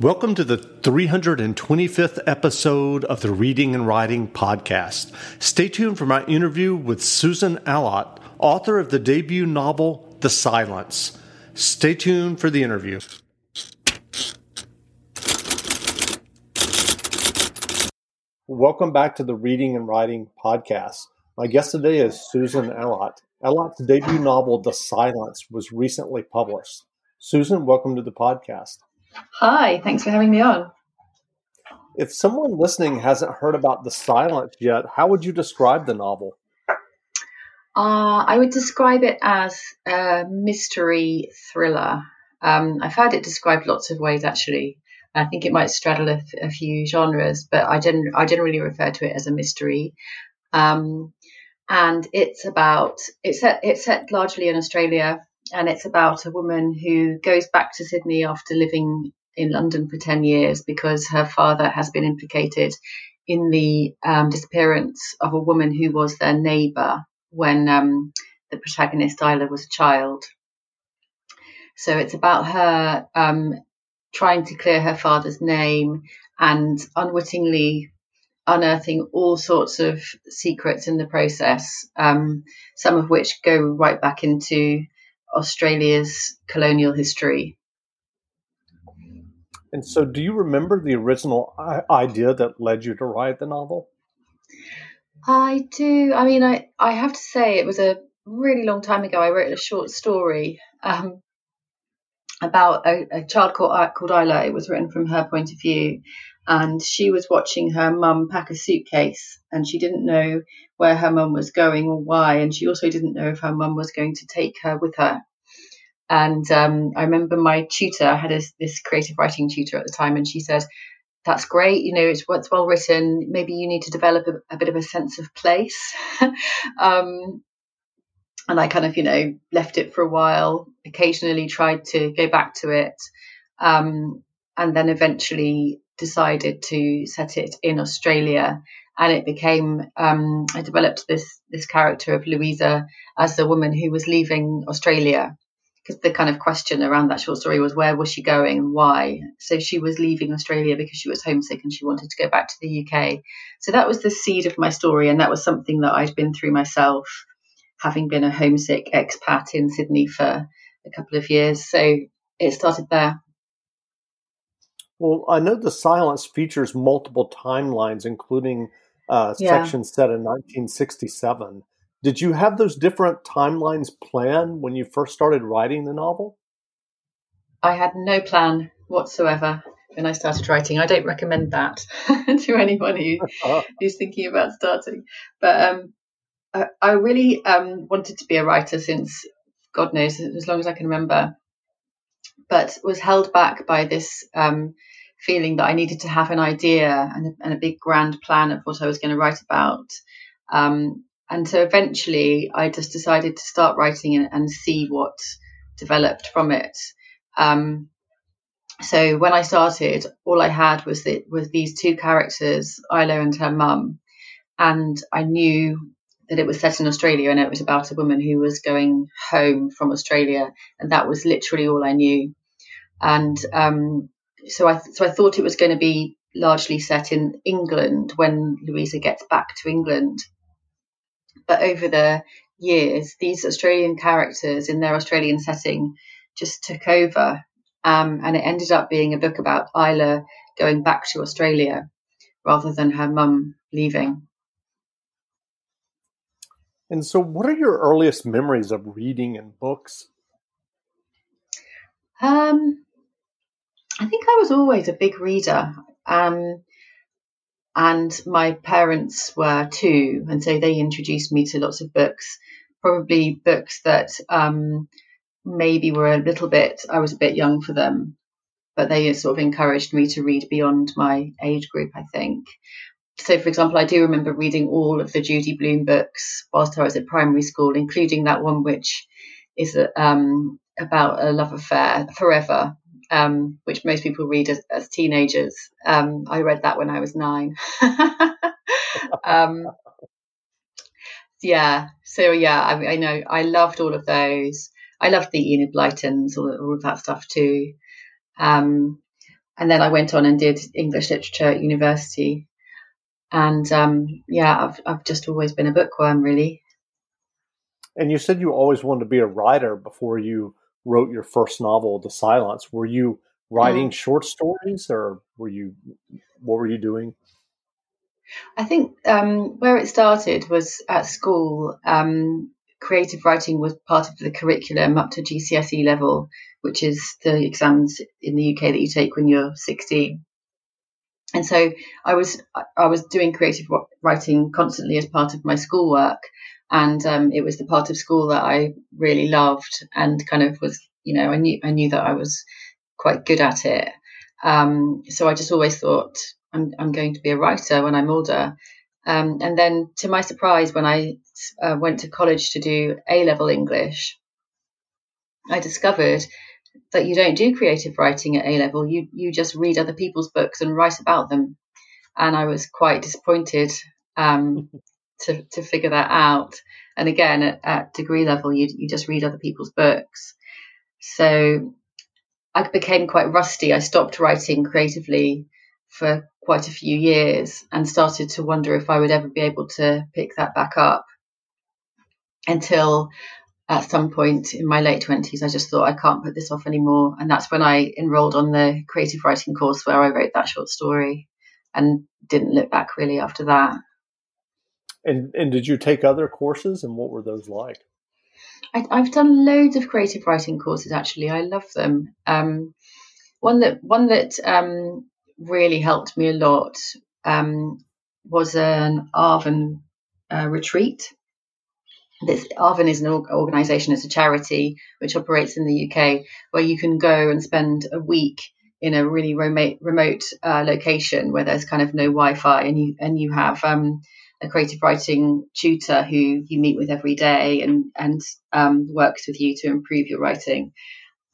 Welcome to the 325th episode of the Reading and Writing Podcast. Stay tuned for my interview with Susan Allott, author of the debut novel, The Silence. Stay tuned for the interview. Welcome back to the Reading and Writing Podcast. My guest today is Susan Allott. Allott's debut novel, The Silence, was recently published. Susan, welcome to the podcast. Hi, thanks for having me on. If someone listening hasn't heard about The Silence yet, how would you describe the novel? Uh, I would describe it as a mystery thriller. Um, I've had it described lots of ways, actually. I think it might straddle a, a few genres, but I, gen- I generally refer to it as a mystery. Um, and it's about it's set it's set largely in Australia and it's about a woman who goes back to Sydney after living in London for 10 years because her father has been implicated in the um, disappearance of a woman who was their neighbour when um, the protagonist Isla was a child. So it's about her um, trying to clear her father's name and unwittingly unearthing all sorts of secrets in the process, um, some of which go right back into Australia's colonial history. And so, do you remember the original idea that led you to write the novel? I do. I mean, I, I have to say, it was a really long time ago. I wrote a short story um, about a, a, child called, called Isla. It was written from her point of view. And she was watching her mum pack a suitcase, and she didn't know where her mum was going or why. And she also didn't know if her mum was going to take her with her. And um, I remember my tutor, I had a, this creative writing tutor at the time, and she said, That's great, you know, it's, it's well written. Maybe you need to develop a, a bit of a sense of place. um, and I kind of, you know, left it for a while, occasionally tried to go back to it, um, and then eventually decided to set it in Australia and it became um, I developed this this character of Louisa as the woman who was leaving Australia because the kind of question around that short story was where was she going? And why? So she was leaving Australia because she was homesick and she wanted to go back to the UK so that was the seed of my story and that was something that I'd been through myself having been a homesick expat in Sydney for a couple of years. So it started there well, I know the silence features multiple timelines, including uh, yeah. sections set in 1967. Did you have those different timelines planned when you first started writing the novel? I had no plan whatsoever when I started writing. I don't recommend that to anyone who, who's thinking about starting. But um, I, I, really um, wanted to be a writer since God knows as long as I can remember, but was held back by this um, feeling that I needed to have an idea and a, and a big grand plan of what I was going to write about. Um, and so eventually I just decided to start writing and, and see what developed from it. Um, so when I started, all I had was that was these two characters, Isla and her mum, and I knew that it was set in Australia and it was about a woman who was going home from Australia, and that was literally all I knew. And um, so I so I thought it was going to be largely set in England when Louisa gets back to England. But over the years, these Australian characters in their Australian setting just took over, um, and it ended up being a book about Isla going back to Australia rather than her mum leaving. And so, what are your earliest memories of reading and books? Um, I think I was always a big reader. Um, and my parents were too. And so they introduced me to lots of books, probably books that um, maybe were a little bit, I was a bit young for them, but they sort of encouraged me to read beyond my age group, I think. So, for example, I do remember reading all of the Judy Blume books whilst I was at primary school, including that one which is um, about a love affair, Forever, um, which most people read as, as teenagers. Um, I read that when I was nine. um, yeah, so yeah, I, I, know I loved all of those. I loved the Enid Blytons, all, all of that stuff too. Um, and then I went on and did English literature at university. And um, yeah, I've I've just always been a bookworm, really. And you said you always wanted to be a writer before you wrote your first novel, The Silence. Were you writing mm. short stories, or were you what were you doing? I think um, where it started was at school. Um, creative writing was part of the curriculum up to GCSE level, which is the exams in the UK that you take when you're 16. And so I was I was doing creative writing constantly as part of my schoolwork, and um, it was the part of school that I really loved and kind of was you know I knew I knew that I was quite good at it. Um, so I just always thought I'm I'm going to be a writer when I'm older. Um, and then, to my surprise, when I uh, went to college to do A level English, I discovered that you don't do creative writing at A level. You you just read other people's books and write about them. And I was quite disappointed um, to to figure that out. And again, at, at degree level, you you just read other people's books. So I became quite rusty. I stopped writing creatively for quite a few years and started to wonder if I would ever be able to pick that back up until at some point in my late 20s, I just thought I can't put this off anymore. And that's when I enrolled on the creative writing course where I wrote that short story and didn't look back really after that. And, and did you take other courses and what were those like? I, have done loads of creative writing courses actually. I love them. Um, one that one that um, really helped me a lot um, was an Arvon uh, retreat. This Arvon is an organisation, it's a charity which operates in the UK, where you can go and spend a week in a really remote remote uh, location where there's kind of no Wi-Fi, and you and you have um, a creative writing tutor who you meet with every day and and um, works with you to improve your writing.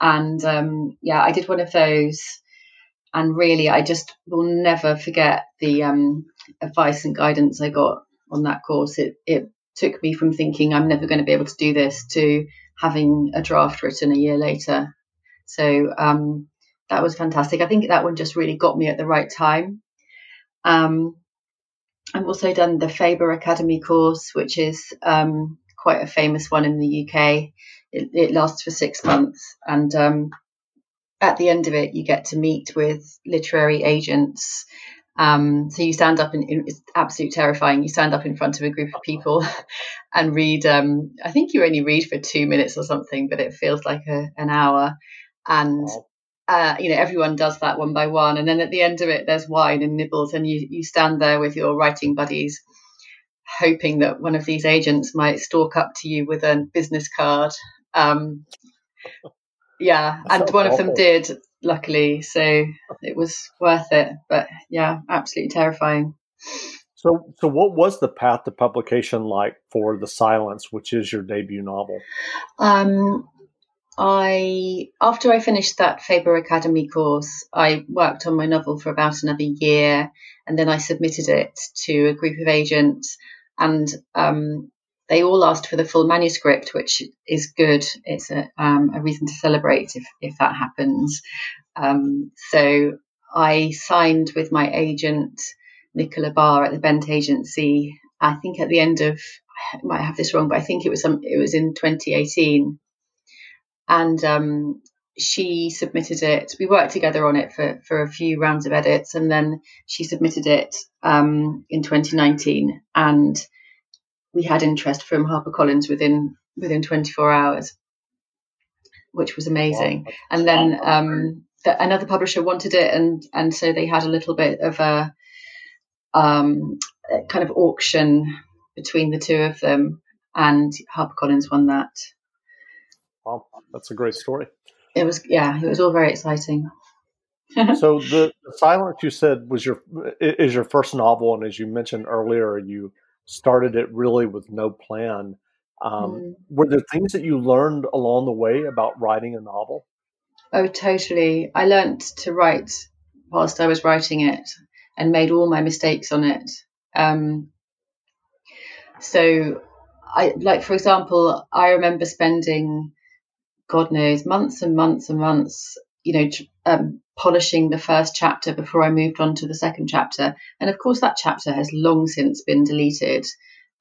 And um, yeah, I did one of those and really, I just will never forget the um, advice and guidance I got on that course. It, it took me from thinking I'm never going to be able to do this to having a draft written a year later. So um, that was fantastic. I think that one just really got me at the right time. Um, I've also done the Faber Academy course, which is um, quite a famous one in the UK. It, it lasts for six months, and um, at the end of it, you get to meet with literary agents. Um, so you stand up and it's absolutely terrifying. You stand up in front of a group of people and read. Um, I think you only read for two minutes or something, but it feels like a, an hour. And uh, you know everyone does that one by one, and then at the end of it, there's wine and nibbles, and you you stand there with your writing buddies, hoping that one of these agents might stalk up to you with a business card. Um, yeah, and one awful. of them did, luckily. So it was worth it. But yeah, absolutely terrifying. So, so what was the path to publication like for The Silence, which is your debut novel? Um, I after I finished that Faber Academy course, I worked on my novel for about another year, and then I submitted it to a group of agents, and um, they all asked for the full manuscript, which is good. It's a, um, a reason to celebrate if, if that happens. Um, so I signed with my agent, Nicola Barr at the Bent Agency. I think at the end of, I might have this wrong, but I think it was some, it was in 2018. And um, she submitted it. We worked together on it for, for a few rounds of edits, and then she submitted it um, in 2019. And we had interest from HarperCollins within within 24 hours, which was amazing. Wow. And then um, the, another publisher wanted it, and and so they had a little bit of a, um, a kind of auction between the two of them, and HarperCollins won that. Wow, that's a great story. It was yeah, it was all very exciting. so the, the silence you said was your is your first novel, and as you mentioned earlier, you started it really with no plan. Um, mm. Were there things that you learned along the way about writing a novel? Oh, totally. I learned to write whilst I was writing it and made all my mistakes on it. Um, so, I like for example, I remember spending, God knows, months and months and months, you know, um, polishing the first chapter before I moved on to the second chapter. And of course, that chapter has long since been deleted.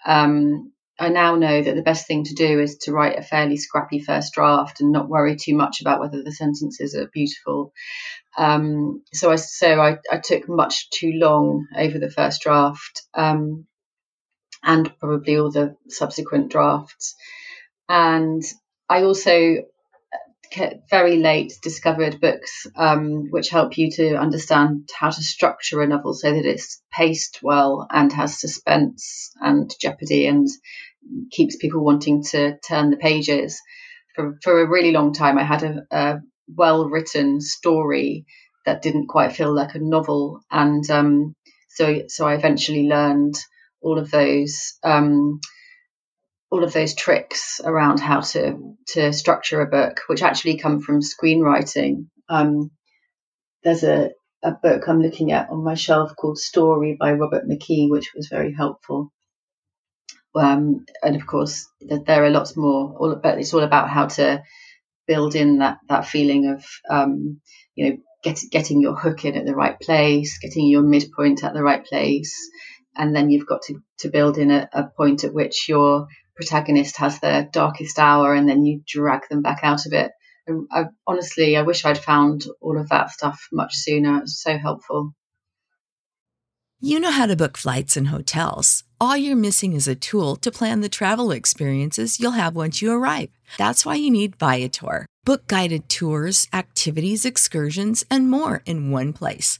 Um, I now know that the best thing to do is to write a fairly scrappy first draft and not worry too much about whether the sentences are beautiful. Um, so I so I, I, took much too long over the first draft um, and probably all the subsequent drafts. And I also very late discovered books um, which help you to understand how to structure a novel so that it's paced well and has suspense and jeopardy and keeps people wanting to turn the pages. For, for a really long time, I had a, a well written story that didn't quite feel like a novel. And um, so, so I eventually learned all of those um, all of those tricks around how to to structure a book, which actually come from screenwriting. Um, there's a, a book I'm looking at on my shelf called Story by Robert McKee, which was very helpful. Um, and of course, there are lots more. All but it's all about how to build in that that feeling of um, you know get, getting your hook in at the right place, getting your midpoint at the right place, and then you've got to to build in a, a point at which your protagonist has their darkest hour and then you drag them back out of it. I, honestly, I wish I'd found all of that stuff much sooner. It was so helpful. You know how to book flights and hotels. All you're missing is a tool to plan the travel experiences you'll have once you arrive. That's why you need Viator. Book guided tours, activities, excursions, and more in one place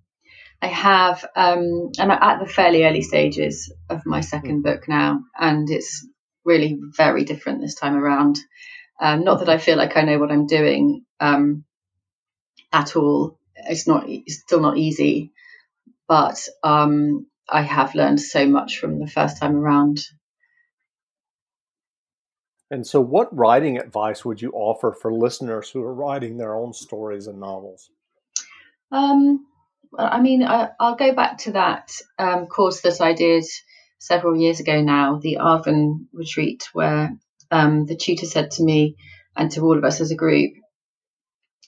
I have, um, I'm at the fairly early stages of my second hmm. book now, and it's really very different this time around. Um, not that I feel like I know what I'm doing um, at all. It's not, it's still not easy, but um, I have learned so much from the first time around. And so, what writing advice would you offer for listeners who are writing their own stories and novels? Um, I mean, I, will go back to that um, course that I did several years ago now, the Arvon retreat, where um, the tutor said to me and to all of us as a group,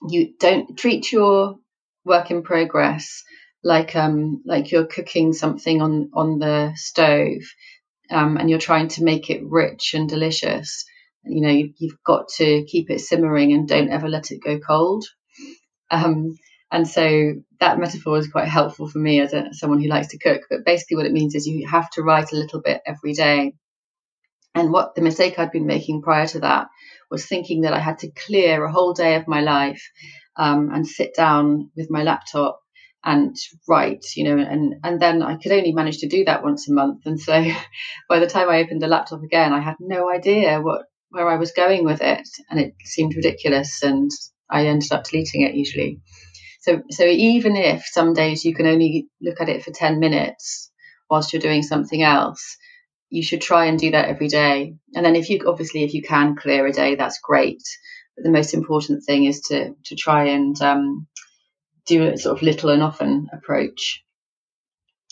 you don't treat your work in progress like um, like you're cooking something on on the stove um, and you're trying to make it rich and delicious. You know, you, have got to keep it simmering and don't ever let it go cold. Um, and so that metaphor is quite helpful for me as a, someone who likes to cook. But basically, what it means is you have to write a little bit every day. And what the mistake I'd been making prior to that was thinking that I had to clear a whole day of my life um, and sit down with my laptop and write, you know, and, and then I could only manage to do that once a month. And so by the time I opened the laptop again, I had no idea what where I was going with it. And it seemed ridiculous and I ended up deleting it usually. So, so even if some days you can only look at it for 10 minutes whilst you're doing something else, you should try and do that every day. And then if you, obviously, if you can clear a day, that's great. But the most important thing is to, to try and um, do a sort of little and often approach.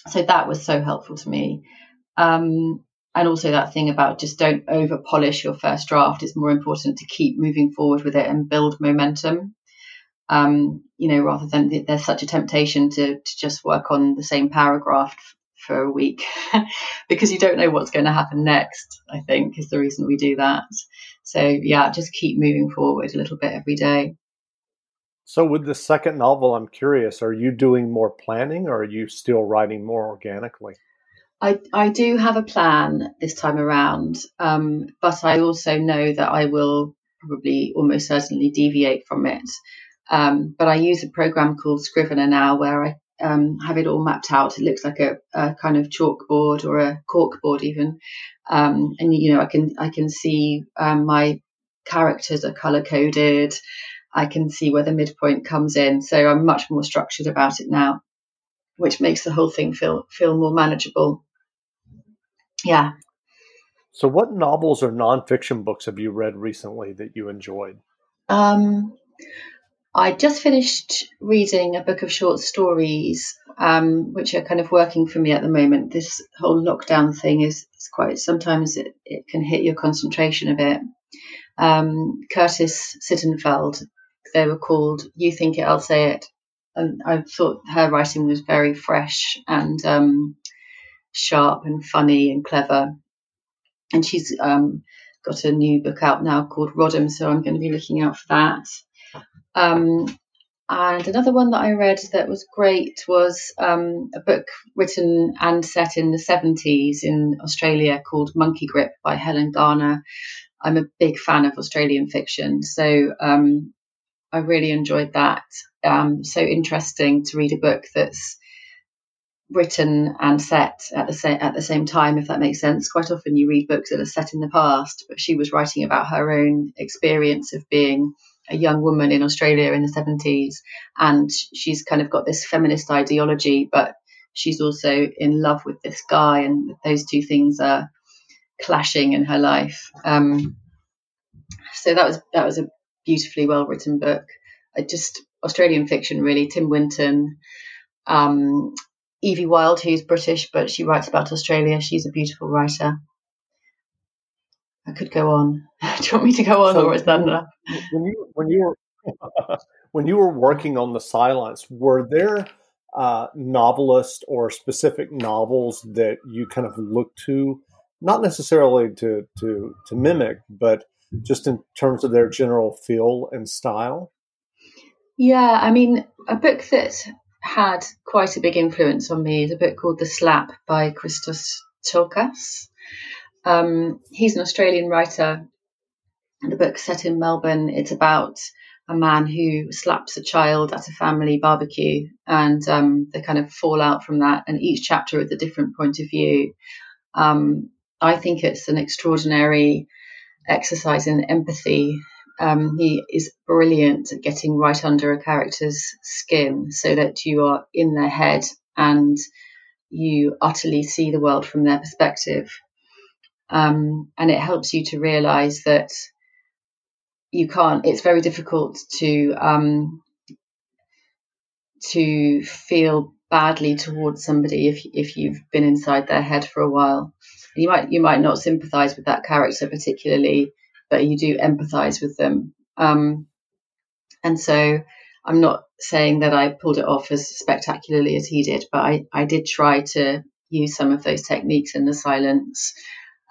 So that was so helpful to me. Um, and also that thing about just don't over polish your first draft. It's more important to keep moving forward with it and build momentum um, you know, rather than there's such a temptation to, to just work on the same paragraph for a week because you don't know what's going to happen next, I think is the reason we do that. So, yeah, just keep moving forward a little bit every day. So, with the second novel, I'm curious are you doing more planning or are you still writing more organically? I, I do have a plan this time around, um, but I also know that I will probably almost certainly deviate from it. Um, but I use a program called Scrivener now where I um, have it all mapped out. It looks like a, a kind of chalkboard or a corkboard even. Um, and you know, I can I can see um, my characters are color coded. I can see where the midpoint comes in. So I'm much more structured about it now, which makes the whole thing feel feel more manageable. Yeah. So, what novels or nonfiction books have you read recently that you enjoyed? Um, I just finished reading a book of short stories, um, which are kind of working for me at the moment. This whole lockdown thing is, is quite, sometimes it, it can hit your concentration a bit. Um, Curtis Sittenfeld, they were called You Think It, I'll Say It. And I thought her writing was very fresh and um, sharp and funny and clever. And she's um, got a new book out now called Rodham, so I'm going to be looking out for that. Um, and another one that I read that was great was um, a book written and set in the 70s in Australia called Monkey Grip by Helen Garner. I'm a big fan of Australian fiction, so um, I really enjoyed that. Um, so interesting to read a book that's written and set at the same at the same time, if that makes sense. Quite often you read books that are set in the past, but she was writing about her own experience of being a young woman in Australia in the 70s, and she's kind of got this feminist ideology, but she's also in love with this guy, and those two things are clashing in her life. Um, so that was that was a beautifully well written book. I just Australian fiction really. Tim Winton, um, Evie Wyld, who's British but she writes about Australia. She's a beautiful writer. I could go on. Do you want me to go on, so or is that enough? When you when you were when you were working on the silence, were there uh, novelists or specific novels that you kind of look to, not necessarily to to to mimic, but just in terms of their general feel and style? Yeah, I mean, a book that had quite a big influence on me is a book called The Slap by Christos Tsiolkas. Um, he's an Australian writer. The book's set in Melbourne. It's about a man who slaps a child at a family barbecue and um, the kind of fallout from that. And each chapter is a different point of view. Um, I think it's an extraordinary exercise in empathy. Um, he is brilliant at getting right under a character's skin so that you are in their head and you utterly see the world from their perspective. Um, and it helps you to realize that you can't, it's very difficult to, um, to feel badly towards somebody if, if you've been inside their head for a while. You might, you might not sympathize with that character particularly, but you do empathize with them. Um, and so I'm not saying that I pulled it off as spectacularly as he did, but I, I did try to use some of those techniques in the silence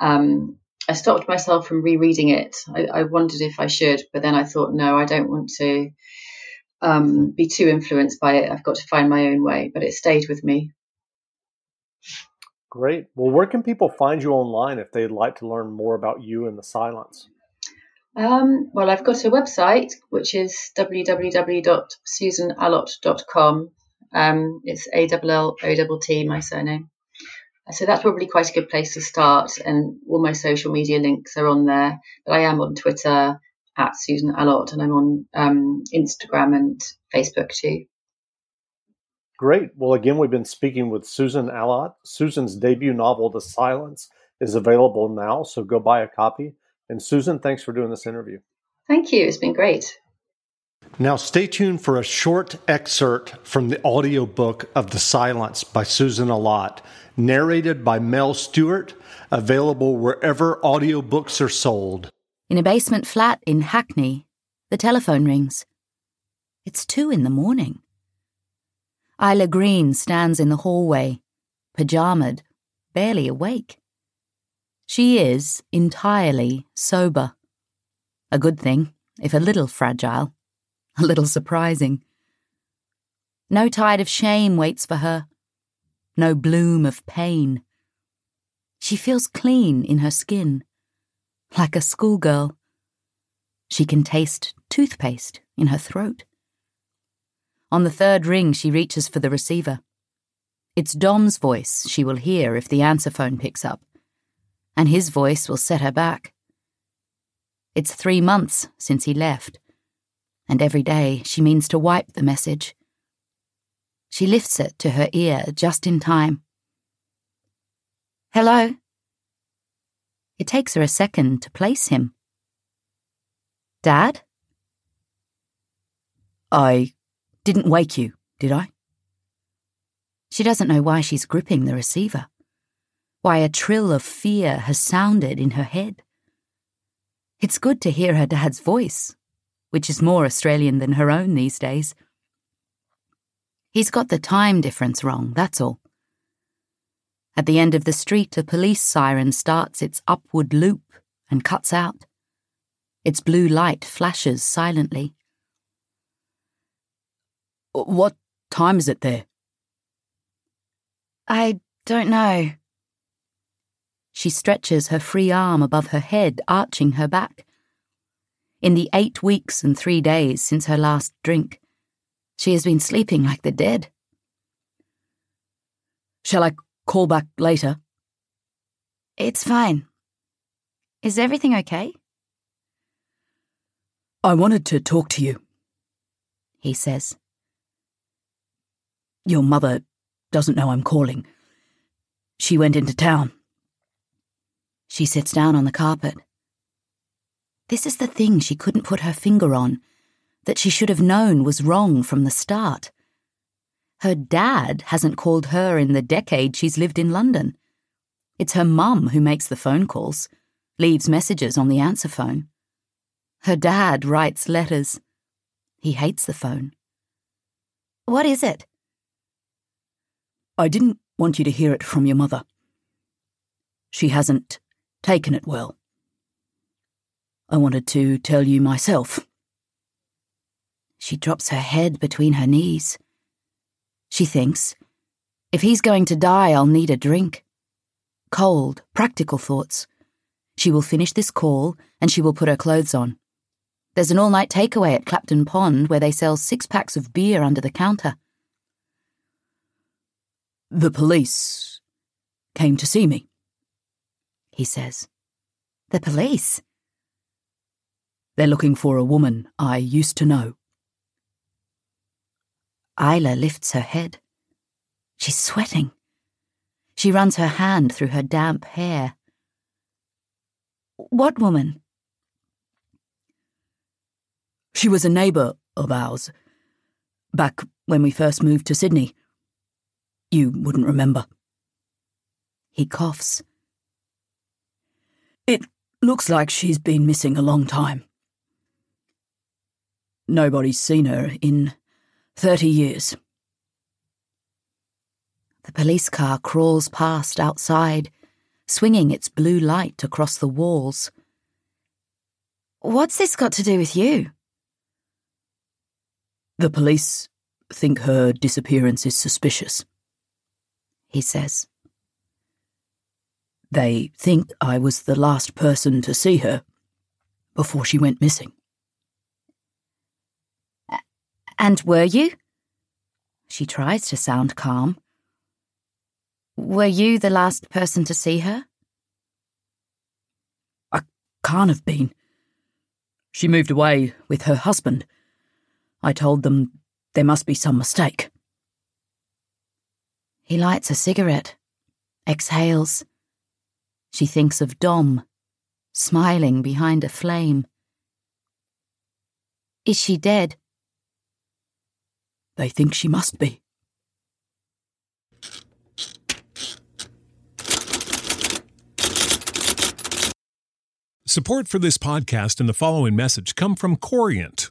um, I stopped myself from rereading it. I, I, wondered if I should, but then I thought, no, I don't want to um, be too influenced by it. I've got to find my own way, but it stayed with me. Great. Well, where can people find you online if they'd like to learn more about you and the silence? Um, well, I've got a website which is www.susanallott.com. Um, it's A L L O T, my surname. So that's probably quite a good place to start. And all my social media links are on there. But I am on Twitter. at Susan Allott, and I'm on um, Instagram and Facebook too. Great. Well, again, we've been speaking with Susan Allott. Susan's debut novel, The Silence, is available now, so go buy a copy. And Susan, thanks for doing this interview. Thank you. It's been great. Now, stay tuned for a short excerpt from the audiobook of The Silence by Susan Allott, narrated by Mel Stewart, available wherever audiobooks are sold. In a basement flat in Hackney, the telephone rings. It's two in the morning. Isla Green stands in the hallway, pajamaed, barely awake. She is entirely sober. A good thing, if a little fragile, a little surprising. No tide of shame waits for her, no bloom of pain. She feels clean in her skin, like a schoolgirl. She can taste toothpaste in her throat. On the third ring, she reaches for the receiver. It's Dom's voice she will hear if the answer phone picks up, and his voice will set her back. It's three months since he left, and every day she means to wipe the message. She lifts it to her ear just in time. Hello? It takes her a second to place him. Dad? I didn't wake you, did I? She doesn't know why she's gripping the receiver, why a trill of fear has sounded in her head. It's good to hear her dad's voice, which is more Australian than her own these days. He's got the time difference wrong, that's all. At the end of the street, a police siren starts its upward loop and cuts out. Its blue light flashes silently. What time is it there? I don't know. She stretches her free arm above her head, arching her back. In the eight weeks and three days since her last drink, she has been sleeping like the dead. Shall I call back later? It's fine. Is everything okay? I wanted to talk to you, he says. Your mother doesn't know I'm calling. She went into town. She sits down on the carpet. This is the thing she couldn't put her finger on, that she should have known was wrong from the start. Her dad hasn't called her in the decade she's lived in London. It's her mum who makes the phone calls, leaves messages on the answer phone. Her dad writes letters. He hates the phone. What is it? I didn't want you to hear it from your mother. She hasn't taken it well. I wanted to tell you myself. She drops her head between her knees. She thinks, if he's going to die, I'll need a drink. Cold, practical thoughts. She will finish this call and she will put her clothes on. There's an all night takeaway at Clapton Pond where they sell six packs of beer under the counter. The police came to see me, he says. The police? They're looking for a woman I used to know. Isla lifts her head. She's sweating. She runs her hand through her damp hair. What woman? She was a neighbour of ours, back when we first moved to Sydney. You wouldn't remember. He coughs. It looks like she's been missing a long time. Nobody's seen her in thirty years. The police car crawls past outside, swinging its blue light across the walls. What's this got to do with you? The police think her disappearance is suspicious he says. They think I was the last person to see her before she went missing. And were you? She tries to sound calm. Were you the last person to see her? I can't have been. She moved away with her husband. I told them there must be some mistake. He lights a cigarette, exhales. She thinks of Dom, smiling behind a flame. Is she dead? They think she must be. Support for this podcast and the following message come from Corient.